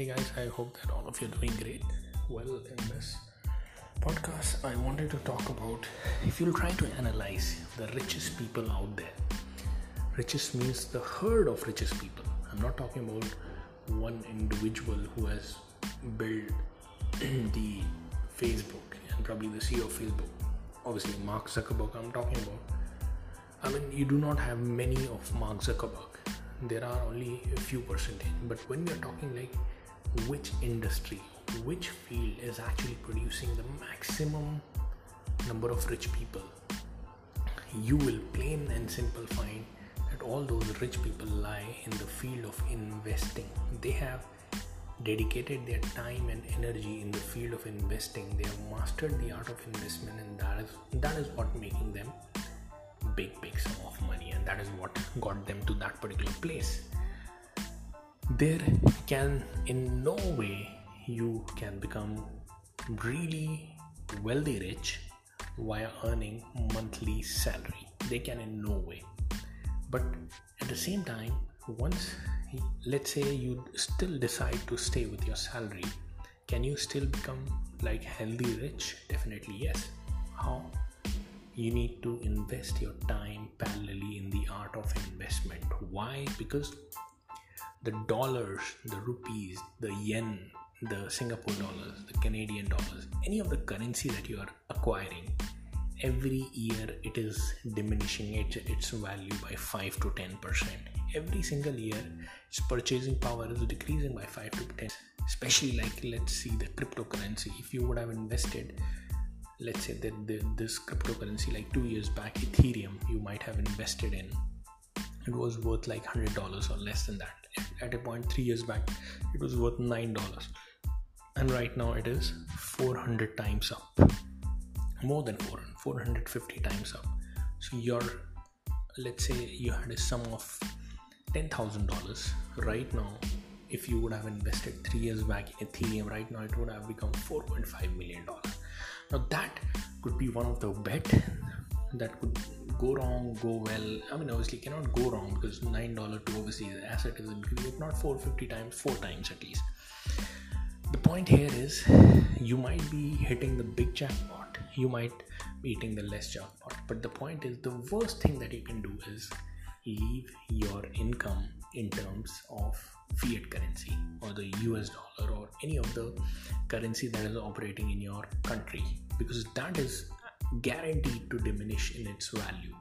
Hey guys, I hope that all of you are doing great. Well, in this podcast, I wanted to talk about if you'll try to analyze the richest people out there. Richest means the herd of richest people. I'm not talking about one individual who has built the Facebook and probably the CEO of Facebook. Obviously, Mark Zuckerberg, I'm talking about. I mean, you do not have many of Mark Zuckerberg there are only a few percentage but when we are talking like which industry which field is actually producing the maximum number of rich people? You will plain and simple find that all those rich people lie in the field of investing. They have dedicated their time and energy in the field of investing. They have mastered the art of investment and that is that is what making them big big sum of money and that is what got them to that particular place there can in no way you can become really wealthy rich via earning monthly salary. They can in no way. But at the same time once let's say you still decide to stay with your salary can you still become like healthy rich? Definitely yes. How? You need to invest your time parallelly in the art of investment. Why? Because the dollars, the rupees, the yen, the Singapore dollars, the Canadian dollars, any of the currency that you are acquiring, every year it is diminishing its, its value by 5 to 10 percent. Every single year, its purchasing power is decreasing by 5 to 10. Especially like let's see the cryptocurrency. If you would have invested let's say that the, this cryptocurrency like two years back ethereum you might have invested in it was worth like $100 or less than that. At a point three years back it was worth $9 and right now it is 400 times up. More than 400 450 times up. So your let's say you had a sum of $10000 right now if you would have invested three years back in ethereum right now it would have become 4.5 million dollars. Now that could be one of the bet that could go wrong go well. I mean obviously cannot go wrong because nine dollar to the asset is if not 450 times four times at least. The point here is you might be hitting the big jackpot. You might be hitting the less jackpot. But the point is the worst thing that you can do is leave your income in terms of fiat currency or the US dollar or any of the currency that is operating in your country. Because that is guaranteed to diminish in its value.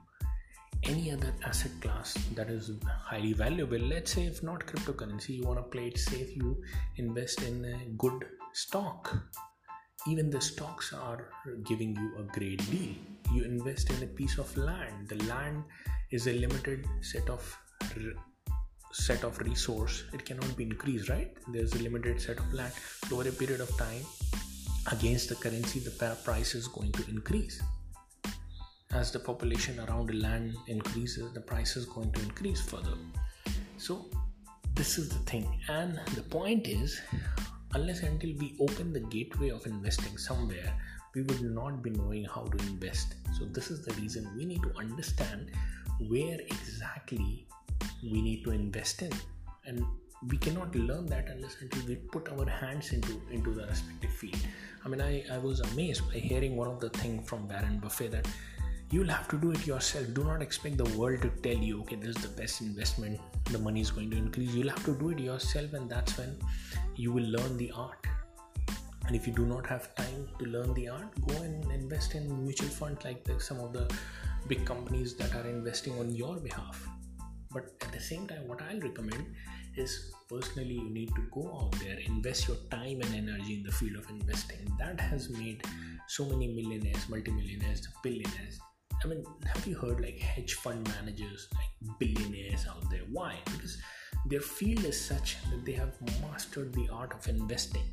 Any other asset class that is highly valuable, let's say if not cryptocurrency, you want to play it safe, you invest in a good stock. Even the stocks are giving you a great deal. You invest in a piece of land. The land is a limited set of set of resource it cannot be increased right there's a limited set of land over a period of time against the currency the price is going to increase. As the population around the land increases the price is going to increase further. So this is the thing. And the point is unless until we open the gateway of investing somewhere we would not be knowing how to invest. So this is the reason we need to understand where exactly we need to invest in. And we cannot learn that unless until we put our hands into into the respective field. I mean i, I was amazed by hearing one of the thing from warren buffett that you'll have to do it yourself. Do not expect the world to tell you okay this is the best investment the money is going to increase. You'll have to do it yourself and that's when you will learn the art. And if you do not have time to learn the art go and invest in mutual funds like the, some of the big companies that are investing on your behalf. But at the same time what i'll recommend is personally you need to go out there invest your time and energy in the field of investing. That has made so many millionaires multimillionaires billionaires. I mean have you heard like hedge fund managers like billionaires out there? Why? Because their field is such that they have mastered the art of investing.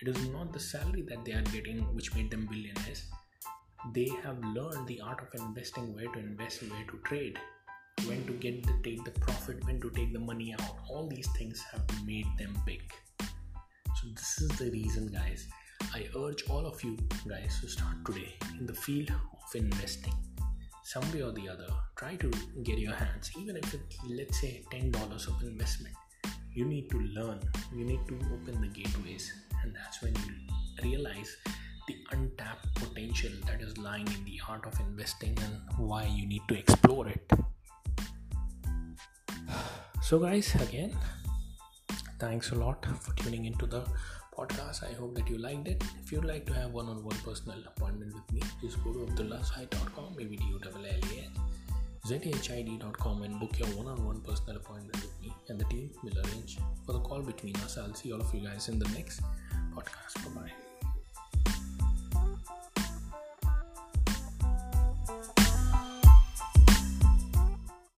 It is not the salary that they are getting which made them billionaires. They have learned the art of investing where to invest where to trade when to get the take the profit when to take the money out. All these things have made them big. So this is the reason guys i urge all of you guys to start today in the field of investing. Some way or the other try to get your hands even if it's let's say $10 of investment. You need to learn you need to open the gateways and that's when you realize the untapped potential that is lying in the art of investing and why you need to explore it so guys again thanks a lot for tuning into the podcast. I hope that you liked it. If you'd like to have one-on-one personal appointment with me just go to abdullahsite.com maybe zhid.com and book your one-on-one personal appointment with me and the team. Will arrange for the call between us. I'll see all of you guys in the next podcast. Bye bye